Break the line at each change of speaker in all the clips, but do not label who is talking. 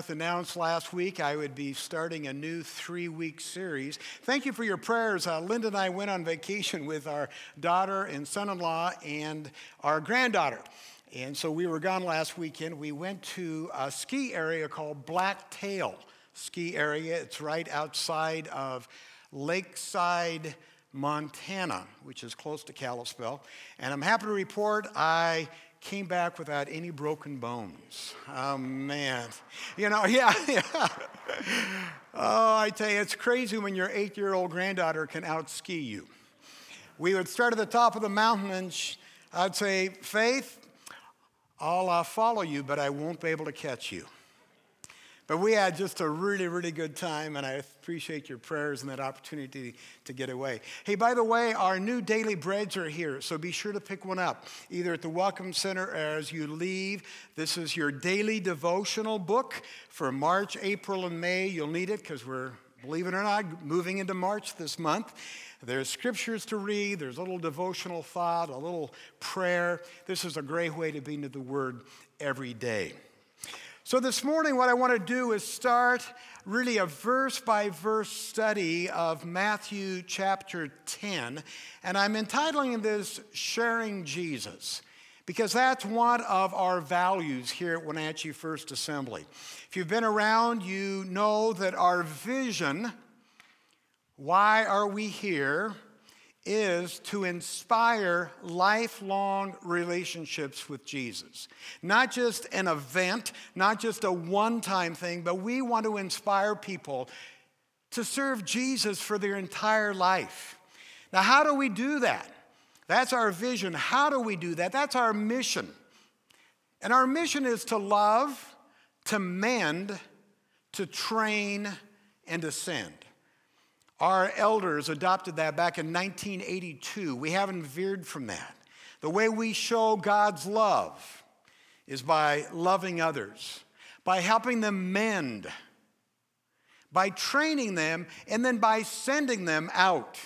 Garth announced last week, I would be starting a new three week series. Thank you for your prayers. Uh, Linda and I went on vacation with our daughter and son in law and our granddaughter. And so we were gone last weekend. We went to a ski area called Blacktail Ski Area. It's right outside of Lakeside, Montana, which is close to Kalispell. And I'm happy to report I came back without any broken bones. Oh, man. You know, yeah, yeah. Oh, I tell you, it's crazy when your eight year old granddaughter can outski you. We would start at the top of the mountain, and I'd say, Faith, I'll uh, follow you, but I won't be able to catch you. But we had just a really, really good time, and I appreciate your prayers and that opportunity to get away. Hey, by the way, our new daily breads are here, so be sure to pick one up, either at the Welcome Center or as you leave. This is your daily devotional book for March, April, and May. You'll need it because we're, believe it or not, moving into March this month. There's scriptures to read, there's a little devotional thought, a little prayer. This is a great way to be into the Word every day. So, this morning, what I want to do is start really a verse by verse study of Matthew chapter 10. And I'm entitling this Sharing Jesus, because that's one of our values here at Wenatchee First Assembly. If you've been around, you know that our vision, why are we here? Is to inspire lifelong relationships with Jesus. Not just an event, not just a one time thing, but we want to inspire people to serve Jesus for their entire life. Now, how do we do that? That's our vision. How do we do that? That's our mission. And our mission is to love, to mend, to train, and to send. Our elders adopted that back in 1982. We haven't veered from that. The way we show God's love is by loving others, by helping them mend, by training them, and then by sending them out.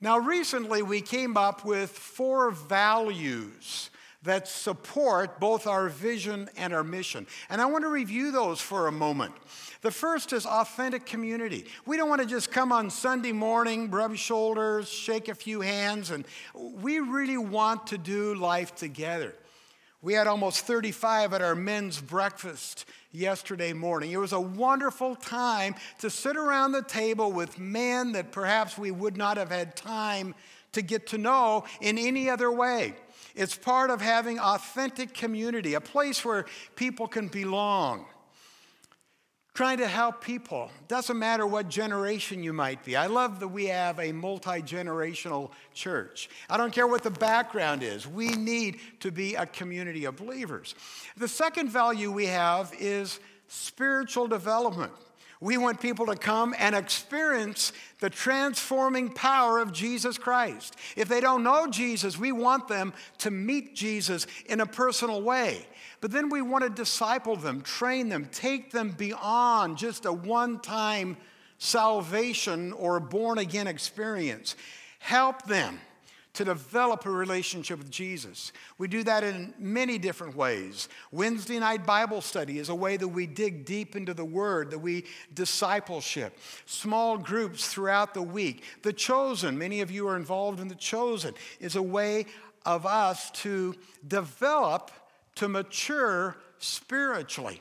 Now, recently we came up with four values that support both our vision and our mission. And I want to review those for a moment. The first is authentic community. We don't want to just come on Sunday morning, rub shoulders, shake a few hands, and we really want to do life together. We had almost 35 at our men's breakfast yesterday morning. It was a wonderful time to sit around the table with men that perhaps we would not have had time to get to know in any other way. It's part of having authentic community, a place where people can belong trying to help people. Doesn't matter what generation you might be. I love that we have a multi generational church. I don't care what the background is, we need to be a community of believers. The second value we have is spiritual development. We want people to come and experience the transforming power of Jesus Christ. If they don't know Jesus, we want them to meet Jesus in a personal way. But then we want to disciple them, train them, take them beyond just a one time salvation or born again experience. Help them to develop a relationship with Jesus. We do that in many different ways. Wednesday night Bible study is a way that we dig deep into the Word, that we discipleship. Small groups throughout the week. The Chosen, many of you are involved in The Chosen, is a way of us to develop to mature spiritually.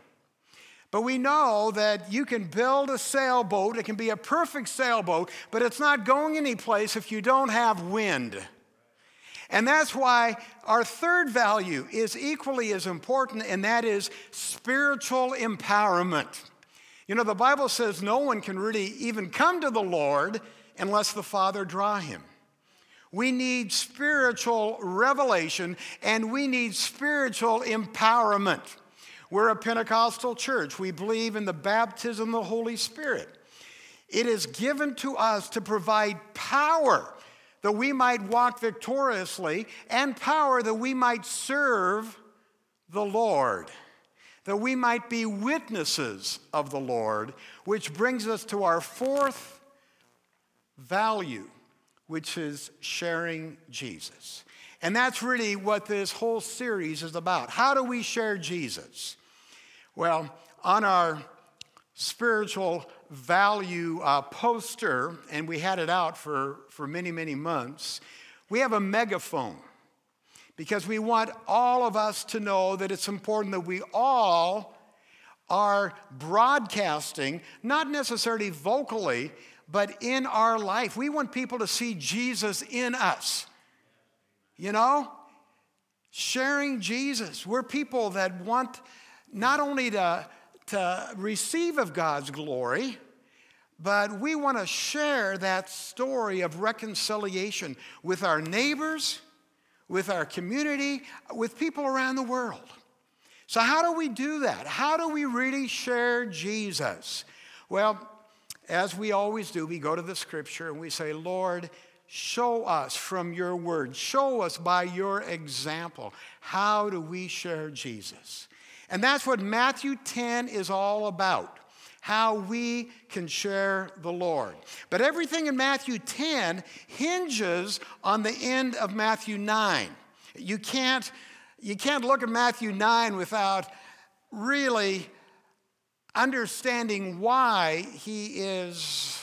But we know that you can build a sailboat, it can be a perfect sailboat, but it's not going anyplace if you don't have wind. And that's why our third value is equally as important, and that is spiritual empowerment. You know, the Bible says no one can really even come to the Lord unless the Father draw him. We need spiritual revelation and we need spiritual empowerment. We're a Pentecostal church. We believe in the baptism of the Holy Spirit. It is given to us to provide power that we might walk victoriously and power that we might serve the Lord, that we might be witnesses of the Lord, which brings us to our fourth value which is sharing Jesus. And that's really what this whole series is about. How do we share Jesus? Well, on our spiritual value uh, poster, and we had it out for, for many, many months, we have a megaphone because we want all of us to know that it's important that we all are broadcasting, not necessarily vocally, but in our life. We want people to see Jesus in us. You know? Sharing Jesus. We're people that want not only to, to receive of God's glory, but we want to share that story of reconciliation with our neighbors, with our community, with people around the world. So, how do we do that? How do we really share Jesus? Well, as we always do, we go to the scripture and we say, Lord, show us from your word, show us by your example. How do we share Jesus? And that's what Matthew 10 is all about how we can share the Lord. But everything in Matthew 10 hinges on the end of Matthew 9. You can't, you can't look at Matthew 9 without really understanding why he is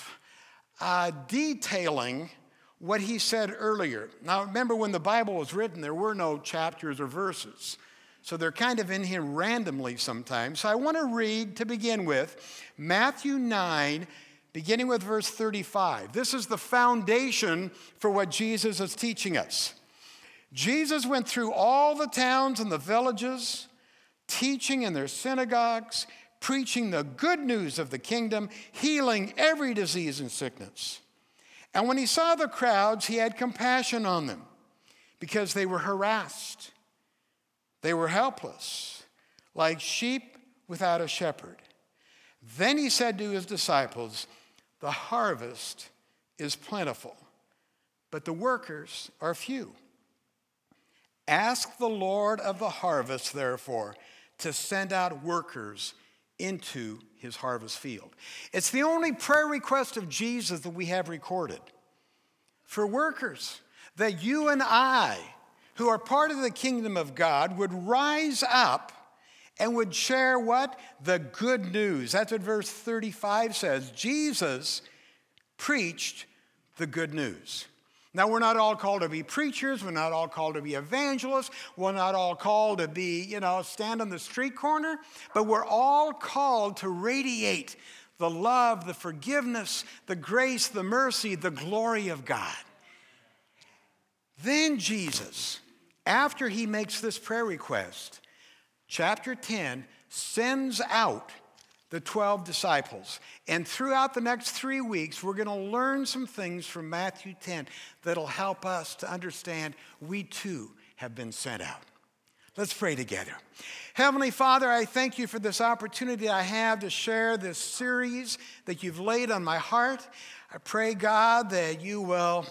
uh, detailing what he said earlier. Now, remember when the Bible was written, there were no chapters or verses. So they're kind of in here randomly sometimes. So I want to read to begin with Matthew 9, beginning with verse 35. This is the foundation for what Jesus is teaching us. Jesus went through all the towns and the villages, teaching in their synagogues preaching the good news of the kingdom, healing every disease and sickness. And when he saw the crowds, he had compassion on them because they were harassed. They were helpless, like sheep without a shepherd. Then he said to his disciples, The harvest is plentiful, but the workers are few. Ask the Lord of the harvest, therefore, to send out workers into his harvest field. It's the only prayer request of Jesus that we have recorded for workers that you and I, who are part of the kingdom of God, would rise up and would share what? The good news. That's what verse 35 says. Jesus preached the good news. Now, we're not all called to be preachers. We're not all called to be evangelists. We're not all called to be, you know, stand on the street corner. But we're all called to radiate the love, the forgiveness, the grace, the mercy, the glory of God. Then Jesus, after he makes this prayer request, chapter 10 sends out the 12 disciples. And throughout the next three weeks, we're going to learn some things from Matthew 10 that'll help us to understand we too have been sent out. Let's pray together. Heavenly Father, I thank you for this opportunity I have to share this series that you've laid on my heart. I pray, God, that you will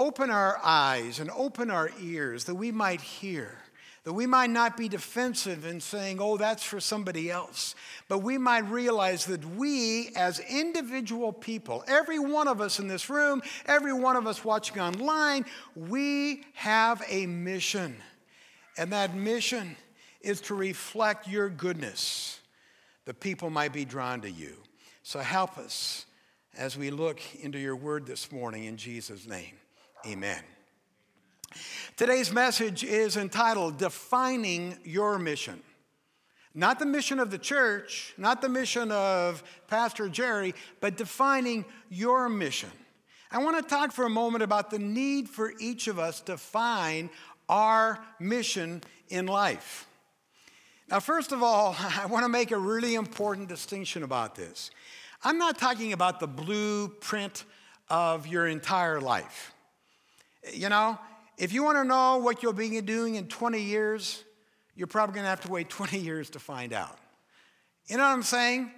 open our eyes and open our ears that we might hear that we might not be defensive in saying, oh, that's for somebody else, but we might realize that we, as individual people, every one of us in this room, every one of us watching online, we have a mission. And that mission is to reflect your goodness, that people might be drawn to you. So help us as we look into your word this morning in Jesus' name. Amen. Today's message is entitled Defining Your Mission. Not the mission of the church, not the mission of Pastor Jerry, but defining your mission. I want to talk for a moment about the need for each of us to find our mission in life. Now, first of all, I want to make a really important distinction about this. I'm not talking about the blueprint of your entire life. You know, if you want to know what you'll be doing in 20 years, you're probably going to have to wait 20 years to find out. You know what I'm saying?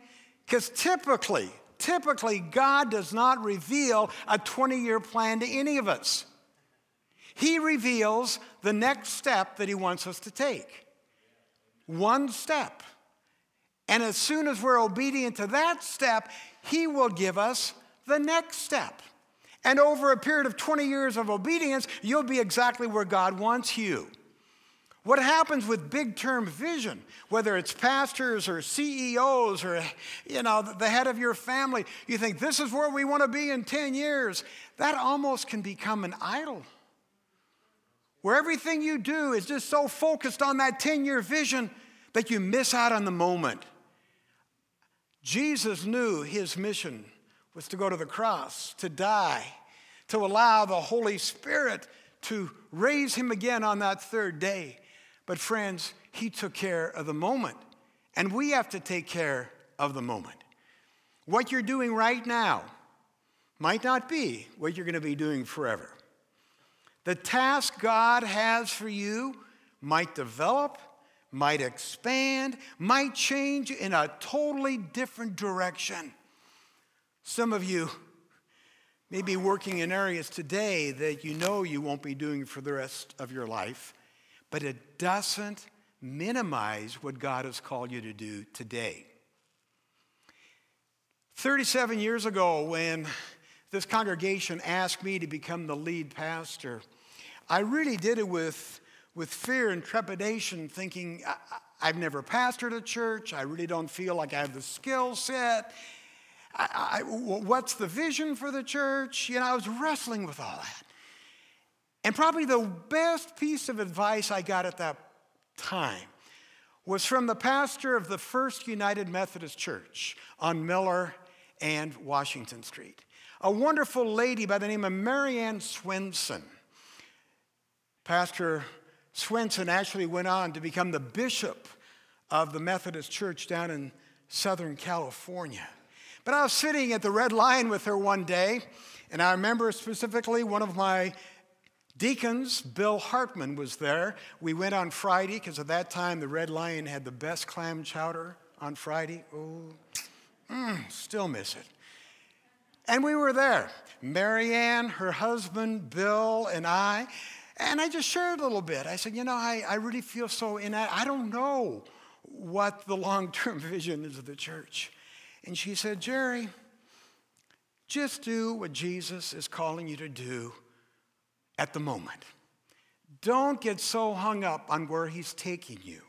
Because typically, typically, God does not reveal a 20 year plan to any of us. He reveals the next step that He wants us to take. One step. And as soon as we're obedient to that step, He will give us the next step. And over a period of 20 years of obedience, you'll be exactly where God wants you. What happens with big term vision, whether it's pastors or CEOs or you know the head of your family, you think this is where we want to be in 10 years, that almost can become an idol. Where everything you do is just so focused on that 10-year vision that you miss out on the moment. Jesus knew his mission was to go to the cross, to die, to allow the Holy Spirit to raise him again on that third day. But, friends, he took care of the moment, and we have to take care of the moment. What you're doing right now might not be what you're going to be doing forever. The task God has for you might develop, might expand, might change in a totally different direction. Some of you may be working in areas today that you know you won't be doing for the rest of your life but it doesn't minimize what God has called you to do today. 37 years ago, when this congregation asked me to become the lead pastor, I really did it with, with fear and trepidation, thinking, I, have never pastored a church. I really don't feel like I have the skill set. I, I, what's the vision for the church? You know, I was wrestling with all that. And probably the best piece of advice I got at that time was from the pastor of the First United Methodist Church on Miller and Washington Street, a wonderful lady by the name of Mary Ann Swenson. Pastor Swenson actually went on to become the bishop of the Methodist Church down in Southern California. But I was sitting at the Red Lion with her one day, and I remember specifically one of my Deacons, Bill Hartman was there. We went on Friday because at that time the Red Lion had the best clam chowder on Friday. Oh, mm, still miss it. And we were there. Mary Ann, her husband, Bill, and I. And I just shared a little bit. I said, you know, I, I really feel so in I don't know what the long term vision is of the church. And she said, Jerry, just do what Jesus is calling you to do at the moment. Don't get so hung up on where He's taking you.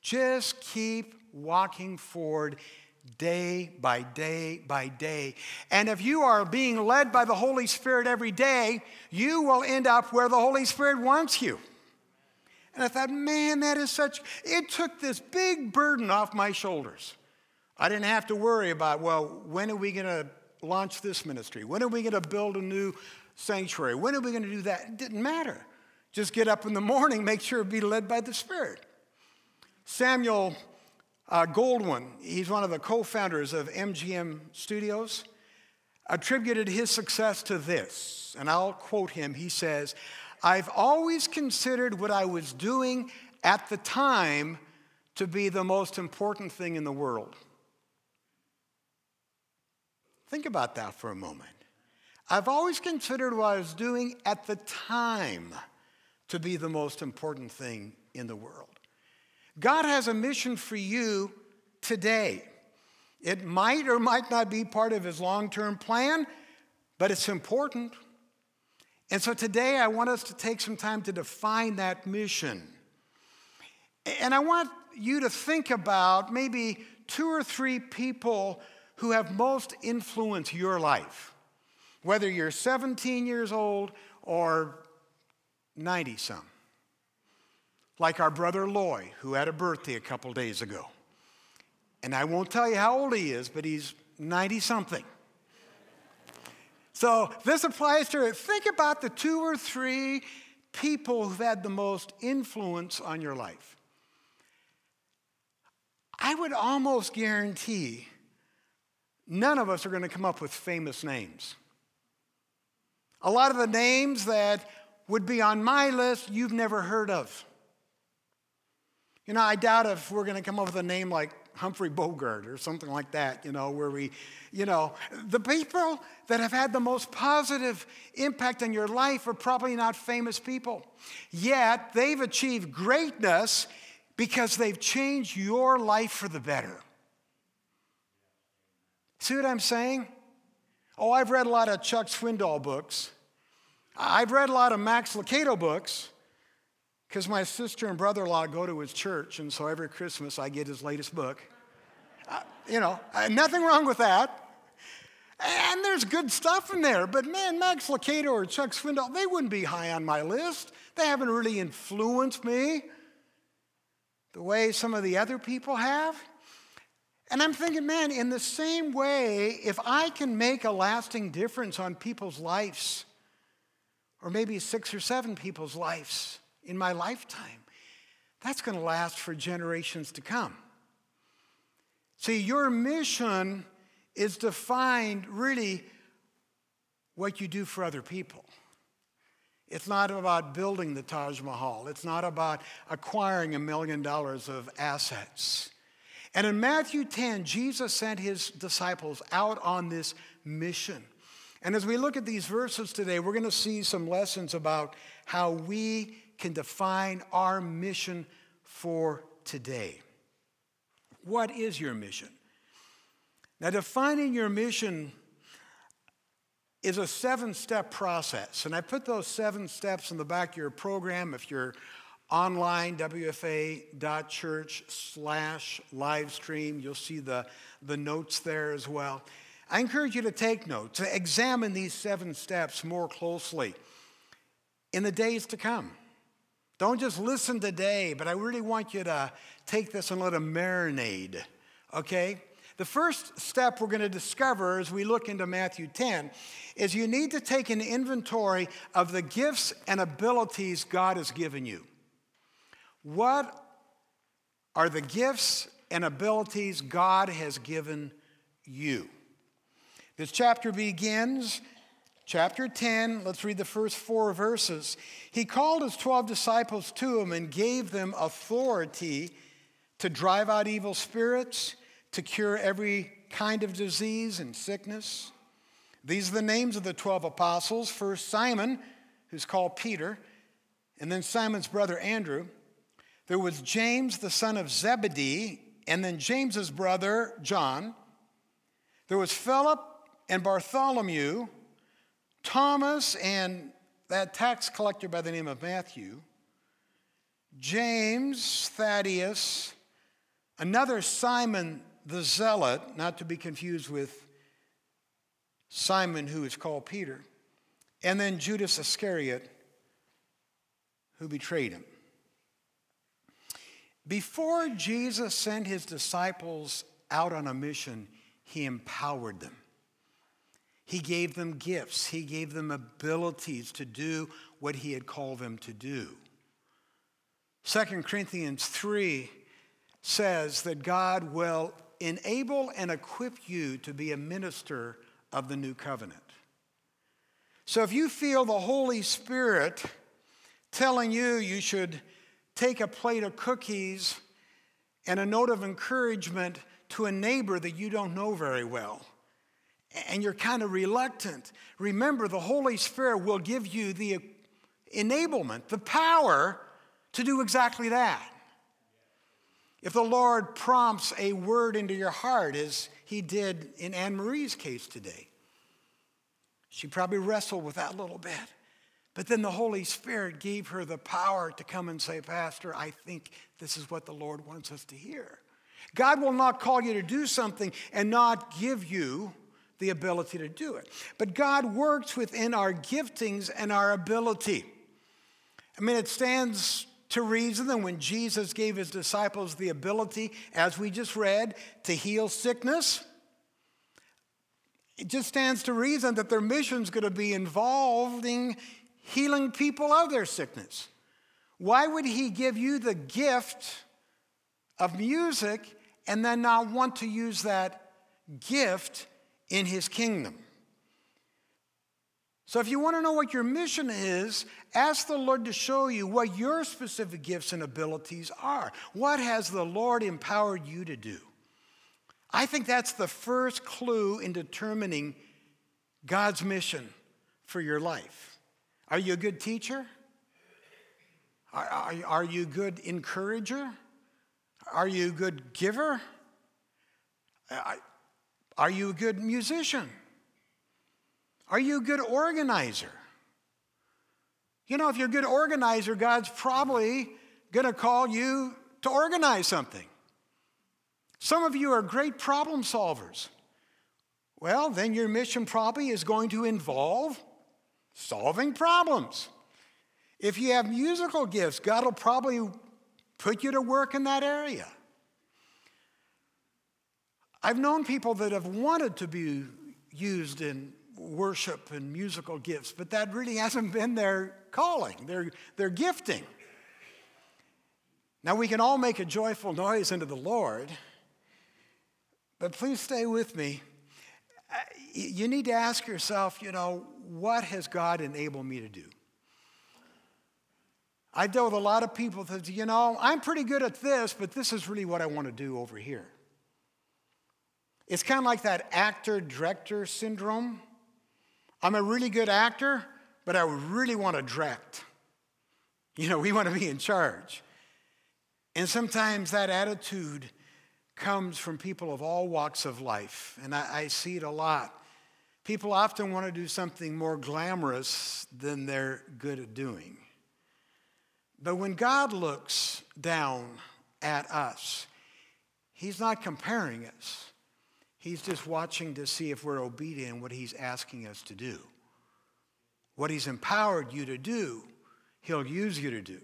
Just keep walking forward day by day by day. And if you are being led by the Holy Spirit every day, you will end up where the Holy Spirit wants you. And I thought, man, that is such, it took this big burden off my shoulders. I didn't have to worry about, well, when are we going to launch this ministry? When are we going to build a new sanctuary. When are we going to do that? It didn't matter. Just get up in the morning, make sure to be led by the Spirit. Samuel uh, Goldwyn, he's one of the co founders of MGM Studios, attributed his success to this. And I'll quote him. He says, I've always considered what I was doing at the time to be the most important thing in the world. Think about that for a moment. I've always considered what I was doing at the time to be the most important thing in the world. God has a mission for you today. It might or might not be part of his long term plan, but it's important. And so today I want us to take some time to define that mission. And I want you to think about maybe two or three people who have most influenced your life. Whether you're 17 years old or 90 some. Like our brother Loy, who had a birthday a couple days ago. And I won't tell you how old he is, but he's 90 something. So this applies to it. Think about the two or three people who've had the most influence on your life. I would almost guarantee none of us are going to come up with famous names. A lot of the names that would be on my list you've never heard of. You know, I doubt if we're going to come up with a name like Humphrey Bogart or something like that, you know, where we, you know, the people that have had the most positive impact on your life are probably not famous people. Yet they've achieved greatness because they've changed your life for the better. See what I'm saying? Oh, I've read a lot of Chuck Swindoll books. I've read a lot of Max Lucado books, because my sister and brother in law go to his church, and so every Christmas I get his latest book. Uh, you know, uh, nothing wrong with that. And there's good stuff in there, but man, Max Lucado or Chuck Swindoll, they wouldn't be high on my list. They haven't really influenced me the way some of the other people have. And I'm thinking, man, in the same way, if I can make a lasting difference on people's lives, or maybe six or seven people's lives in my lifetime, that's going to last for generations to come. See, your mission is to find really what you do for other people. It's not about building the Taj Mahal. It's not about acquiring a million dollars of assets. And in Matthew 10, Jesus sent his disciples out on this mission. And as we look at these verses today, we're going to see some lessons about how we can define our mission for today. What is your mission? Now, defining your mission is a seven step process. And I put those seven steps in the back of your program. If you're online, wfa.church slash live stream, you'll see the, the notes there as well. I encourage you to take notes, to examine these seven steps more closely in the days to come. Don't just listen today, but I really want you to take this and let it marinate, okay? The first step we're going to discover as we look into Matthew 10 is you need to take an inventory of the gifts and abilities God has given you. What are the gifts and abilities God has given you? This chapter begins, chapter 10. Let's read the first four verses. He called his 12 disciples to him and gave them authority to drive out evil spirits to cure every kind of disease and sickness. These are the names of the 12 apostles. First, Simon, who's called Peter, and then Simon's brother Andrew. There was James, the son of Zebedee, and then James's brother John. There was Philip and Bartholomew, Thomas and that tax collector by the name of Matthew, James, Thaddeus, another Simon the zealot, not to be confused with Simon, who is called Peter, and then Judas Iscariot, who betrayed him. Before Jesus sent his disciples out on a mission, he empowered them. He gave them gifts, he gave them abilities to do what he had called them to do. 2 Corinthians 3 says that God will enable and equip you to be a minister of the new covenant. So if you feel the Holy Spirit telling you you should take a plate of cookies and a note of encouragement to a neighbor that you don't know very well, and you're kind of reluctant, remember the Holy Spirit will give you the enablement, the power to do exactly that. If the Lord prompts a word into your heart, as he did in Anne Marie's case today, she probably wrestled with that a little bit. But then the Holy Spirit gave her the power to come and say, Pastor, I think this is what the Lord wants us to hear. God will not call you to do something and not give you the ability to do it. But God works within our giftings and our ability. I mean, it stands to reason that when Jesus gave his disciples the ability, as we just read, to heal sickness, it just stands to reason that their mission's going to be involving healing people of their sickness. Why would he give you the gift of music and then not want to use that gift in his kingdom? So, if you want to know what your mission is, ask the Lord to show you what your specific gifts and abilities are. What has the Lord empowered you to do? I think that's the first clue in determining God's mission for your life. Are you a good teacher? Are, are, are you a good encourager? Are you a good giver? Are you a good musician? Are you a good organizer? You know, if you're a good organizer, God's probably going to call you to organize something. Some of you are great problem solvers. Well, then your mission probably is going to involve solving problems. If you have musical gifts, God will probably put you to work in that area. I've known people that have wanted to be used in worship and musical gifts, but that really hasn't been their calling, their, their gifting. Now, we can all make a joyful noise unto the Lord, but please stay with me. You need to ask yourself, you know, what has God enabled me to do? I deal with a lot of people that, you know, I'm pretty good at this, but this is really what I want to do over here. It's kind of like that actor director syndrome. I'm a really good actor, but I really want to direct. You know, we want to be in charge. And sometimes that attitude comes from people of all walks of life, and I, I see it a lot. People often want to do something more glamorous than they're good at doing. But when God looks down at us, He's not comparing us. He's just watching to see if we're obedient in what He's asking us to do. What He's empowered you to do, He'll use you to do.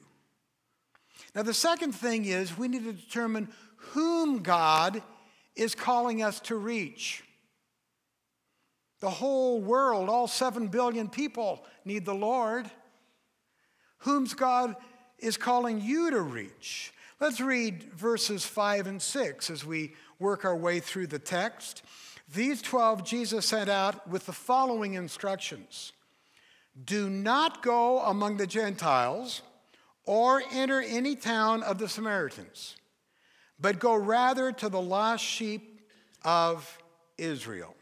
Now, the second thing is we need to determine whom God is calling us to reach. The whole world, all seven billion people, need the Lord. Whom God is calling you to reach. Let's read verses 5 and 6 as we work our way through the text. These 12 Jesus sent out with the following instructions Do not go among the Gentiles or enter any town of the Samaritans, but go rather to the lost sheep of Israel.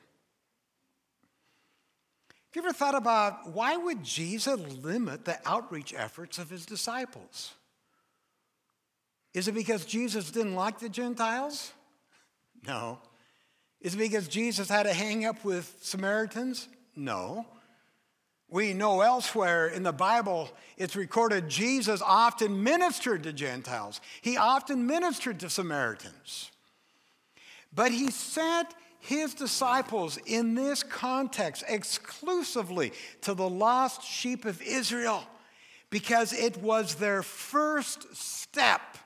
Have you ever thought about why would Jesus limit the outreach efforts of his disciples? Is it because Jesus didn't like the Gentiles? No. Is it because Jesus had a hang up with Samaritans? No. We know elsewhere in the Bible, it's recorded Jesus often ministered to Gentiles, he often ministered to Samaritans. But he sent his disciples in this context exclusively to the lost sheep of Israel because it was their first step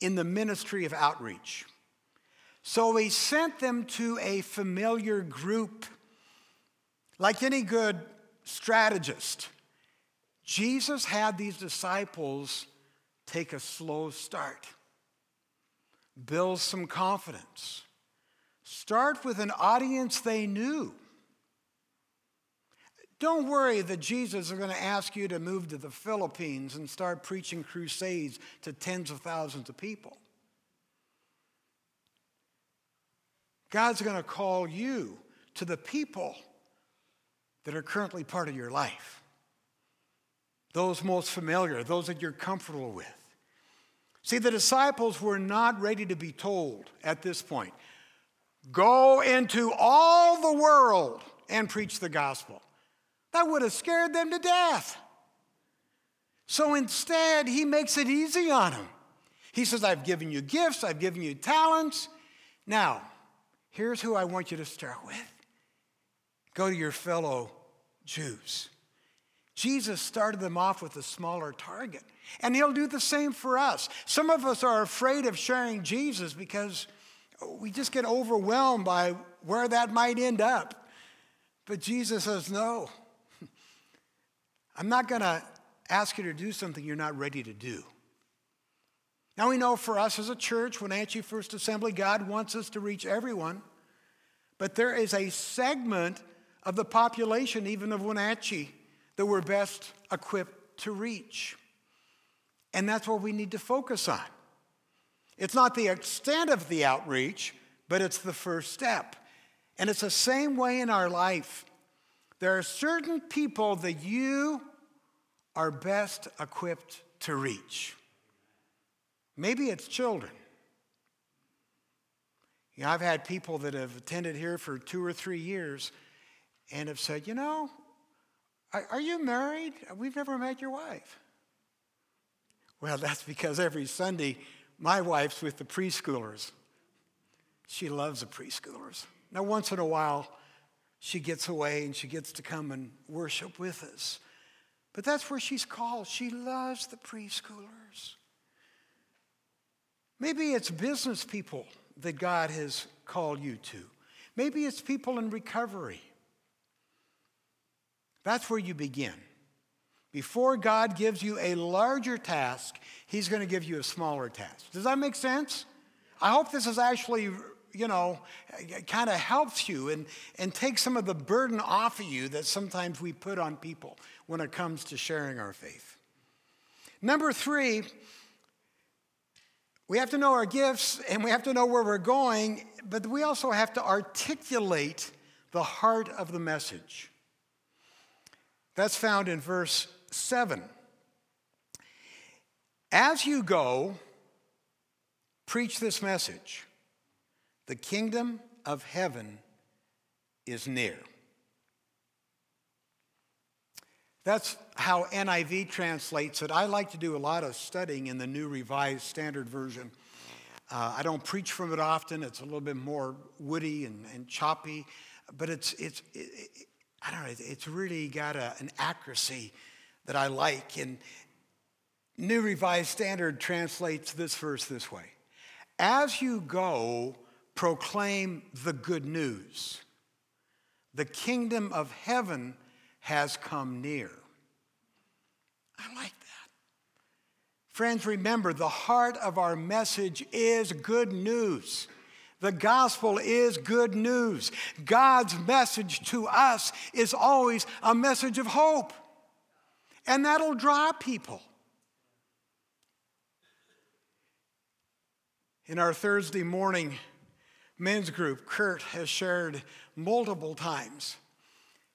in the ministry of outreach. So he sent them to a familiar group. Like any good strategist. Jesus had these disciples take a slow start, build some confidence, start with an audience they knew. Don't worry that Jesus is going to ask you to move to the Philippines and start preaching crusades to tens of thousands of people. God's going to call you to the people that are currently part of your life. Those most familiar, those that you're comfortable with. See, the disciples were not ready to be told at this point go into all the world and preach the gospel. That would have scared them to death. So instead, he makes it easy on them. He says, I've given you gifts, I've given you talents. Now, here's who I want you to start with go to your fellow Jews. Jesus started them off with a smaller target, and he'll do the same for us. Some of us are afraid of sharing Jesus because we just get overwhelmed by where that might end up. But Jesus says, No, I'm not going to ask you to do something you're not ready to do. Now we know for us as a church, when Wenatchee First Assembly, God wants us to reach everyone. But there is a segment of the population, even of Wenatchee, that we're best equipped to reach. And that's what we need to focus on. It's not the extent of the outreach, but it's the first step. And it's the same way in our life. There are certain people that you are best equipped to reach. Maybe it's children. You know, I've had people that have attended here for two or three years and have said, you know, Are, you married? We've never met your wife. Well, that's because every Sunday my wife's with the preschoolers. She loves the preschoolers. Now, once in a while, she gets away and she gets to come and worship with us. But that's where she's called. She loves the preschoolers. Maybe it's business people that God has called you to. Maybe it's people in recovery. That's where you begin. Before God gives you a larger task, He's going to give you a smaller task. Does that make sense? I hope this is actually you know, kind of helps you and, and takes some of the burden off of you that sometimes we put on people when it comes to sharing our faith. Number three, we have to know our gifts and we have to know where we're going, but we also have to articulate the heart of the message. That's found in verse 7. As you go, preach this message. The kingdom of heaven is near. That's how NIV translates it. I like to do a lot of studying in the New Revised Standard Version. Uh, I don't preach from it often. It's a little bit more woody and, and choppy, but it's, it's it, I don't know, it's really got a, an accuracy that I like. And New Revised Standard translates this verse this way As you go, proclaim the good news. The kingdom of heaven has come near. I like that. Friends, remember the heart of our message is good news. The gospel is good news. God's message to us is always a message of hope. And that'll draw people. In our Thursday morning men's group, Kurt has shared multiple times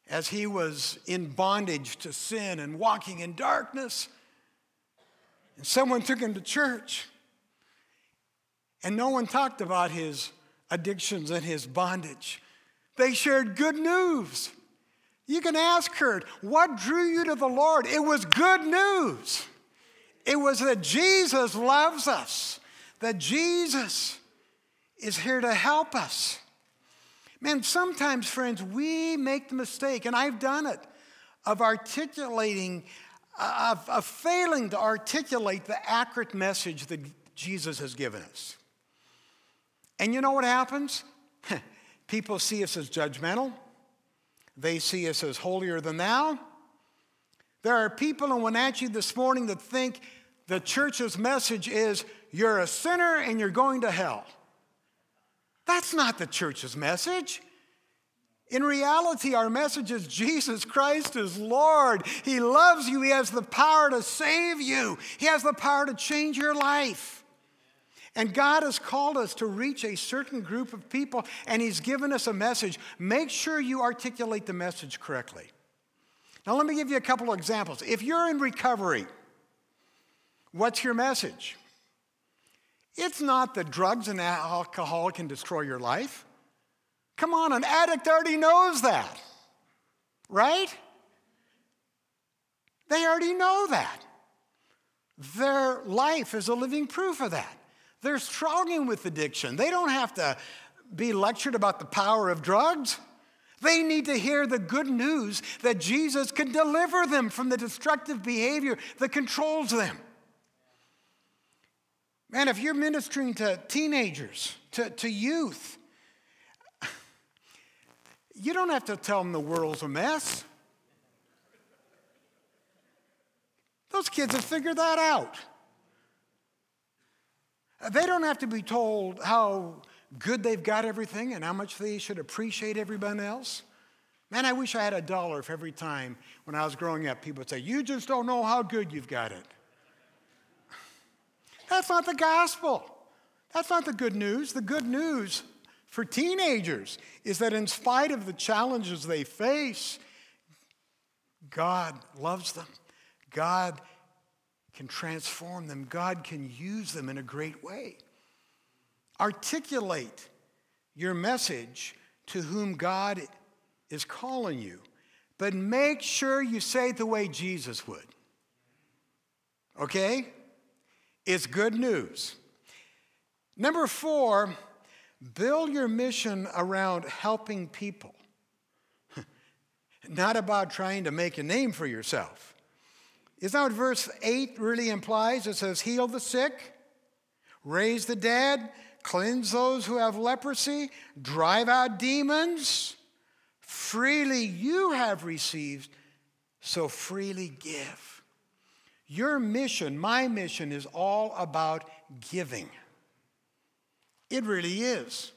as he was in bondage to sin and walking in darkness. And someone took him to church, and no one talked about his addictions and his bondage. They shared good news. You can ask her, what drew you to the Lord? It was good news. It was that Jesus loves us, that Jesus is here to help us. Man, sometimes, friends, we make the mistake, and I've done it, of articulating, of, of failing to articulate the accurate message that Jesus has given us. And you know what happens? People see us as judgmental. They see us as holier than thou. There are people in Wenatchee this morning that think the church's message is you're a sinner and you're going to hell. That's not the church's message. In reality, our message is Jesus Christ is Lord. He loves you. He has the power to save you, He has the power to change your life. And God has called us to reach a certain group of people, and He's given us a message. Make sure you articulate the message correctly. Now, let me give you a couple of examples. If you're in recovery, what's your message? It's not that drugs and alcohol can destroy your life. Come on, an addict already knows that, right? They already know that. Their life is a living proof of that. They're struggling with addiction. They don't have to be lectured about the power of drugs. They need to hear the good news that Jesus can deliver them from the destructive behavior that controls them. Man, if you're ministering to teenagers, to, to youth, you don't have to tell them the world's a mess. Those kids have figured that out. They don't have to be told how good they've got everything and how much they should appreciate everyone else. Man, I wish I had a dollar for every time when I was growing up people would say, You just don't know how good you've got it. That's not the gospel. That's not the good news. The good news for teenagers is that in spite of the challenges they face, God loves them. God can transform them. God can use them in a great way. Articulate your message to whom God is calling you. but make sure you say it the way Jesus would. Okay? It's good news. Number four, build your mission around helping people, not about trying to make a name for yourself. Is that what verse 8 really implies? It says, heal the sick, raise the dead, cleanse those who have leprosy, drive out demons. Freely you have received, so freely give. Your mission, my mission, is all about giving. It really is.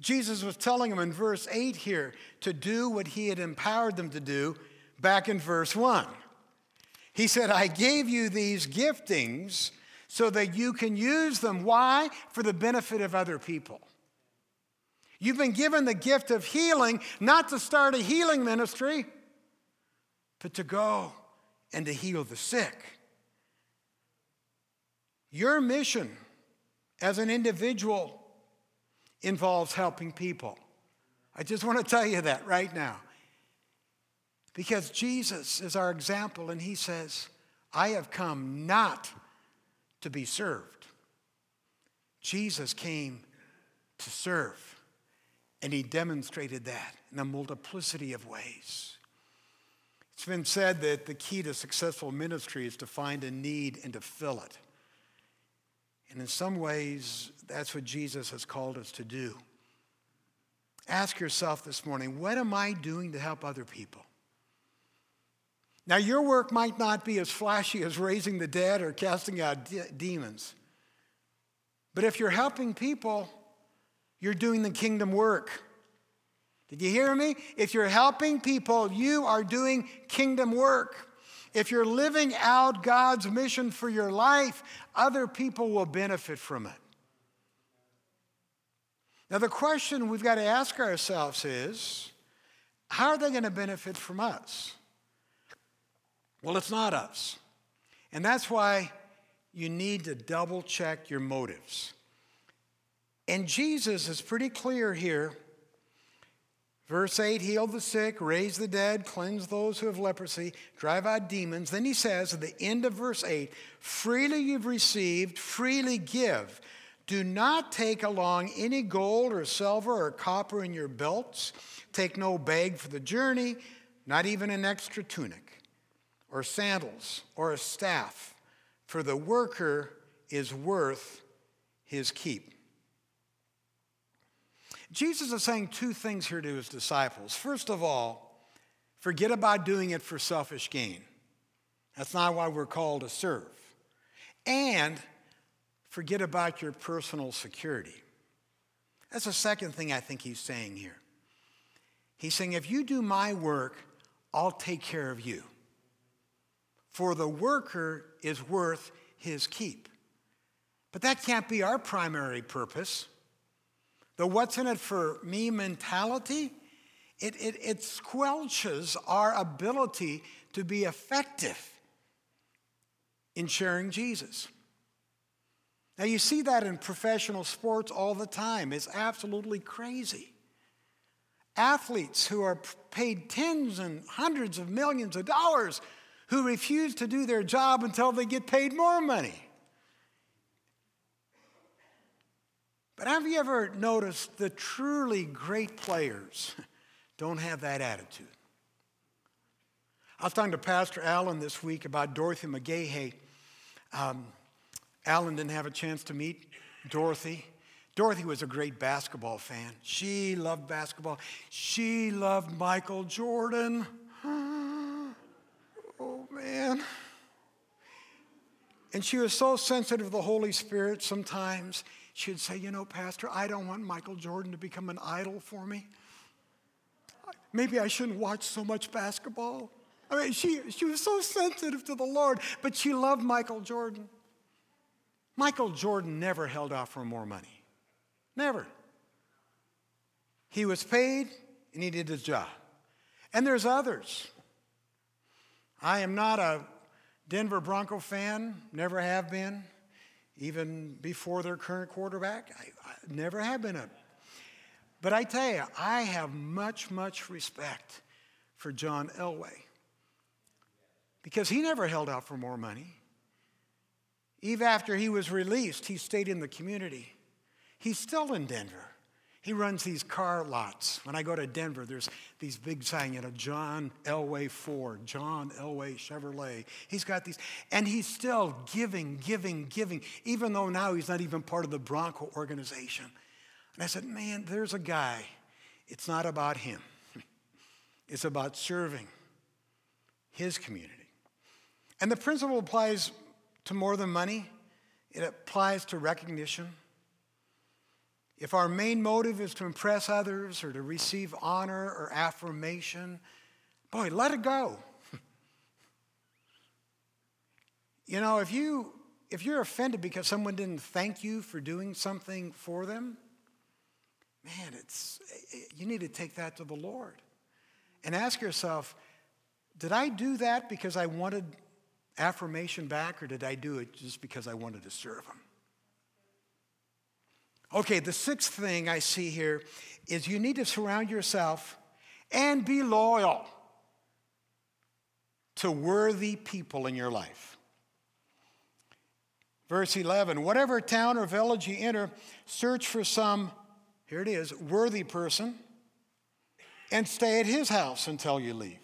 Jesus was telling them in verse 8 here to do what he had empowered them to do back in verse 1. He said, I gave you these giftings so that you can use them. Why? For the benefit of other people. You've been given the gift of healing, not to start a healing ministry, but to go and to heal the sick. Your mission as an individual involves helping people. I just want to tell you that right now. Because Jesus is our example, and he says, I have come not to be served. Jesus came to serve, and he demonstrated that in a multiplicity of ways. It's been said that the key to successful ministry is to find a need and to fill it. And in some ways, that's what Jesus has called us to do. Ask yourself this morning what am I doing to help other people? Now, your work might not be as flashy as raising the dead or casting out de- demons. But if you're helping people, you're doing the kingdom work. Did you hear me? If you're helping people, you are doing kingdom work. If you're living out God's mission for your life, other people will benefit from it. Now, the question we've got to ask ourselves is how are they going to benefit from us? Well, it's not us. And that's why you need to double check your motives. And Jesus is pretty clear here Verse 8 heal the sick, raise the dead, cleanse those who have leprosy, drive out demons. Then he says at the end of verse 8 freely you've received, freely give. Do not take along any gold or silver or copper in your belts. Take no bag for the journey, not even an extra tunic, or sandals, or a staff, for the worker is worth his keep. Jesus is saying two things here to his disciples. First of all, forget about doing it for selfish gain. That's not why we're called to serve. And forget about your personal security. That's the second thing I think he's saying here. He's saying, if you do my work, I'll take care of you. For the worker is worth his keep. But that can't be our primary purpose the what's in it for me mentality, it, it, it squelches our ability to be effective in sharing Jesus. Now, you see that in professional sports all the time. It's absolutely crazy. Athletes who are paid tens and hundreds of millions of dollars who refuse to do their job until they get paid more money. But have you ever noticed the truly great players don't have that attitude? I was talking to Pastor Allen this week about Dorothy McGahey. Um, Allen didn't have a chance to meet Dorothy. Dorothy was a great basketball fan. She loved basketball. She loved Michael Jordan. Oh, man. And she was so sensitive to the Holy Spirit sometimes she'd say, You know, Pastor, I don't want Michael Jordan to become an idol for me. Maybe I shouldn't watch so much basketball. I mean, she, she was so sensitive to the Lord, but she loved Michael Jordan. Michael Jordan never held out for more money. Never. He was paid and he did his job. And there's others. I am not a Denver Bronco fan, never have been even before their current quarterback. I, I never have been a. But I tell you, I have much, much respect for John Elway because he never held out for more money. Even after he was released, he stayed in the community. He's still in Denver. He runs these car lots. When I go to Denver, there's these big signs, you know, John Elway Ford, John Elway Chevrolet. He's got these, and he's still giving, giving, giving, even though now he's not even part of the Bronco organization. And I said, man, there's a guy. It's not about him, it's about serving his community. And the principle applies to more than money, it applies to recognition. If our main motive is to impress others or to receive honor or affirmation, boy, let it go. you know, if you if you're offended because someone didn't thank you for doing something for them, man, it's you need to take that to the Lord and ask yourself, did I do that because I wanted affirmation back or did I do it just because I wanted to serve him? Okay, the sixth thing I see here is you need to surround yourself and be loyal to worthy people in your life. Verse 11 Whatever town or village you enter, search for some, here it is, worthy person, and stay at his house until you leave.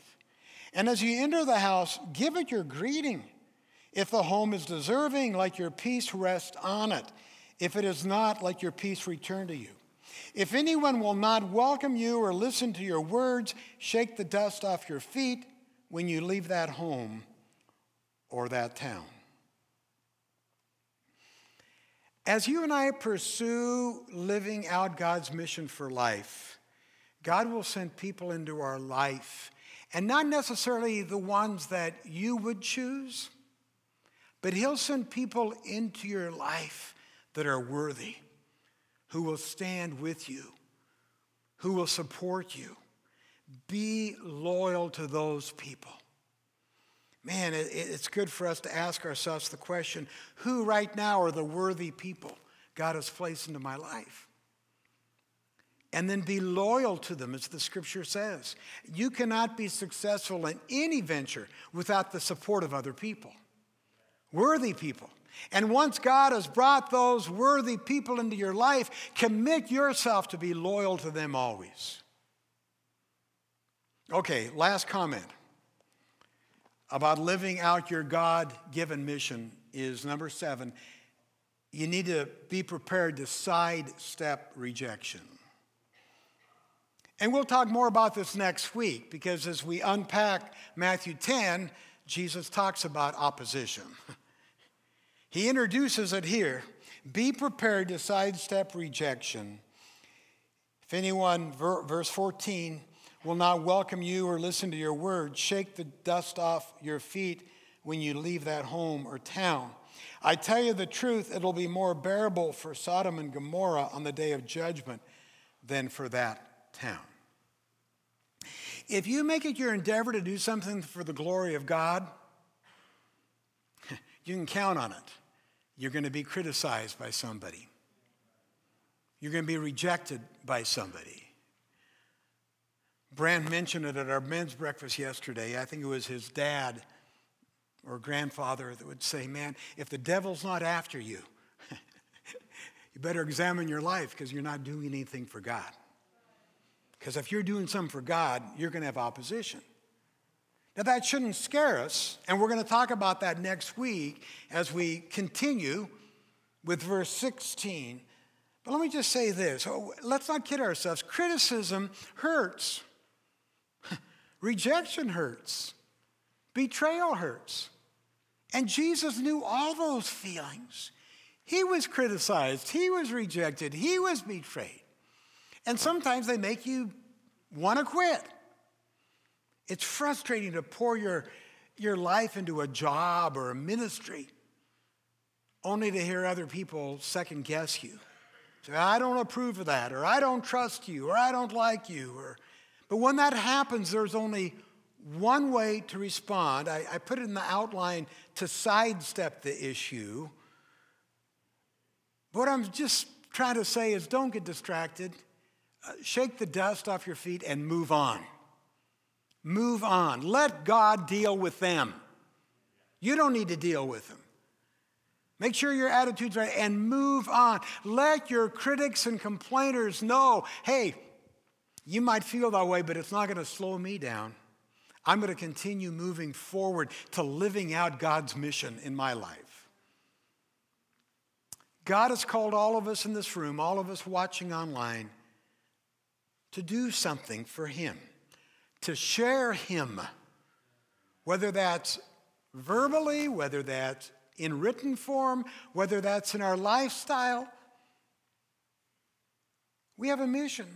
And as you enter the house, give it your greeting. If the home is deserving, let your peace rest on it. If it is not, let your peace return to you. If anyone will not welcome you or listen to your words, shake the dust off your feet when you leave that home or that town. As you and I pursue living out God's mission for life, God will send people into our life, and not necessarily the ones that you would choose, but He'll send people into your life that are worthy, who will stand with you, who will support you. Be loyal to those people. Man, it's good for us to ask ourselves the question who right now are the worthy people God has placed into my life? And then be loyal to them, as the scripture says. You cannot be successful in any venture without the support of other people, worthy people. And once God has brought those worthy people into your life, commit yourself to be loyal to them always. Okay, last comment about living out your God given mission is number seven you need to be prepared to sidestep rejection. And we'll talk more about this next week because as we unpack Matthew 10, Jesus talks about opposition. He introduces it here be prepared to sidestep rejection. If anyone, verse 14, will not welcome you or listen to your words, shake the dust off your feet when you leave that home or town. I tell you the truth, it'll be more bearable for Sodom and Gomorrah on the day of judgment than for that town. If you make it your endeavor to do something for the glory of God, you can count on it you're going to be criticized by somebody. You're going to be rejected by somebody. Brand mentioned it at our men's breakfast yesterday. I think it was his dad or grandfather that would say, Man, if the devil's not after you, you better examine your life because you're not doing anything for God. Because if you're doing something for God, you're going to have opposition. Now, that shouldn't scare us, and we're going to talk about that next week as we continue with verse 16. But let me just say this oh, let's not kid ourselves. Criticism hurts, rejection hurts, betrayal hurts. And Jesus knew all those feelings. He was criticized, he was rejected, he was betrayed. And sometimes they make you want to quit. It's frustrating to pour your, your life into a job or a ministry only to hear other people second guess you. Say, I don't approve of that, or I don't trust you, or I don't like you. Or, but when that happens, there's only one way to respond. I, I put it in the outline to sidestep the issue. What I'm just trying to say is don't get distracted. Uh, shake the dust off your feet and move on. Move on. Let God deal with them. You don't need to deal with them. Make sure your attitude's right and move on. Let your critics and complainers know hey, you might feel that way, but it's not going to slow me down. I'm going to continue moving forward to living out God's mission in my life. God has called all of us in this room, all of us watching online, to do something for Him, to share Him, whether that's verbally, whether that's in written form, whether that's in our lifestyle. We have a mission.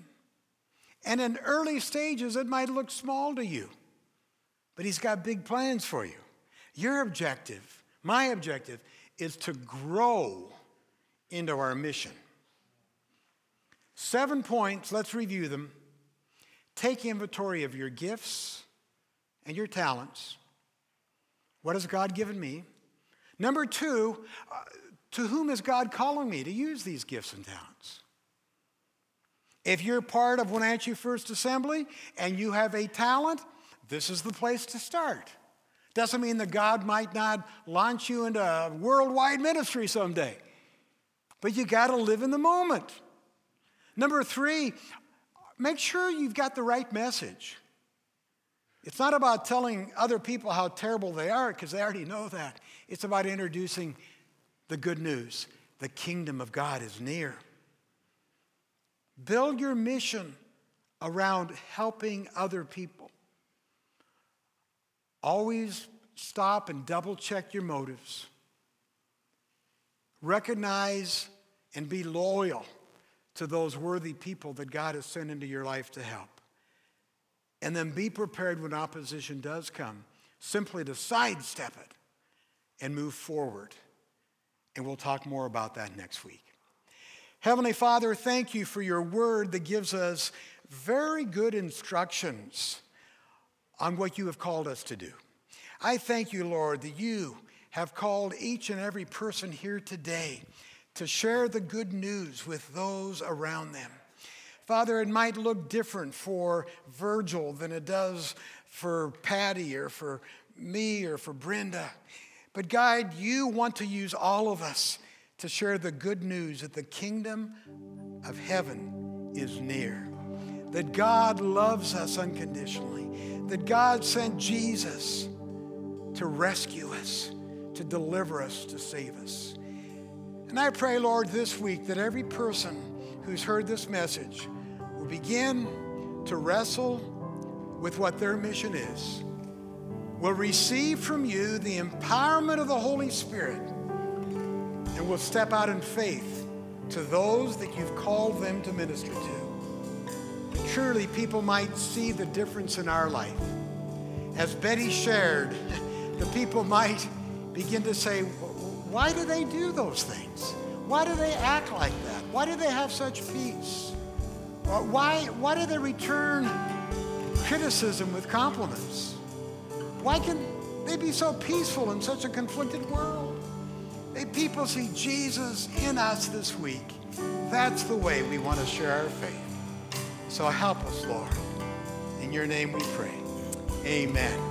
And in early stages, it might look small to you, but He's got big plans for you. Your objective, my objective, is to grow into our mission. Seven points, let's review them. Take inventory of your gifts and your talents. What has God given me? Number two, uh, to whom is God calling me to use these gifts and talents? If you're part of Wenatchee First Assembly and you have a talent, this is the place to start. Doesn't mean that God might not launch you into a worldwide ministry someday, but you got to live in the moment. Number three, make sure you've got the right message. It's not about telling other people how terrible they are because they already know that. It's about introducing the good news. The kingdom of God is near. Build your mission around helping other people. Always stop and double check your motives. Recognize and be loyal to those worthy people that God has sent into your life to help. And then be prepared when opposition does come, simply to sidestep it and move forward. And we'll talk more about that next week. Heavenly Father, thank you for your word that gives us very good instructions on what you have called us to do. I thank you, Lord, that you have called each and every person here today to share the good news with those around them. Father, it might look different for Virgil than it does for Patty or for me or for Brenda. But God, you want to use all of us to share the good news that the kingdom of heaven is near, that God loves us unconditionally, that God sent Jesus to rescue us, to deliver us, to save us. And I pray, Lord, this week that every person who's heard this message will begin to wrestle with what their mission is will receive from you the empowerment of the Holy Spirit and will step out in faith to those that you've called them to minister to. Surely people might see the difference in our life. As Betty shared, the people might begin to say, why do they do those things? Why do they act like that? Why do they have such peace? Why, why do they return criticism with compliments? Why can they be so peaceful in such a conflicted world? May people see Jesus in us this week. That's the way we want to share our faith. So help us, Lord. In your name we pray. Amen.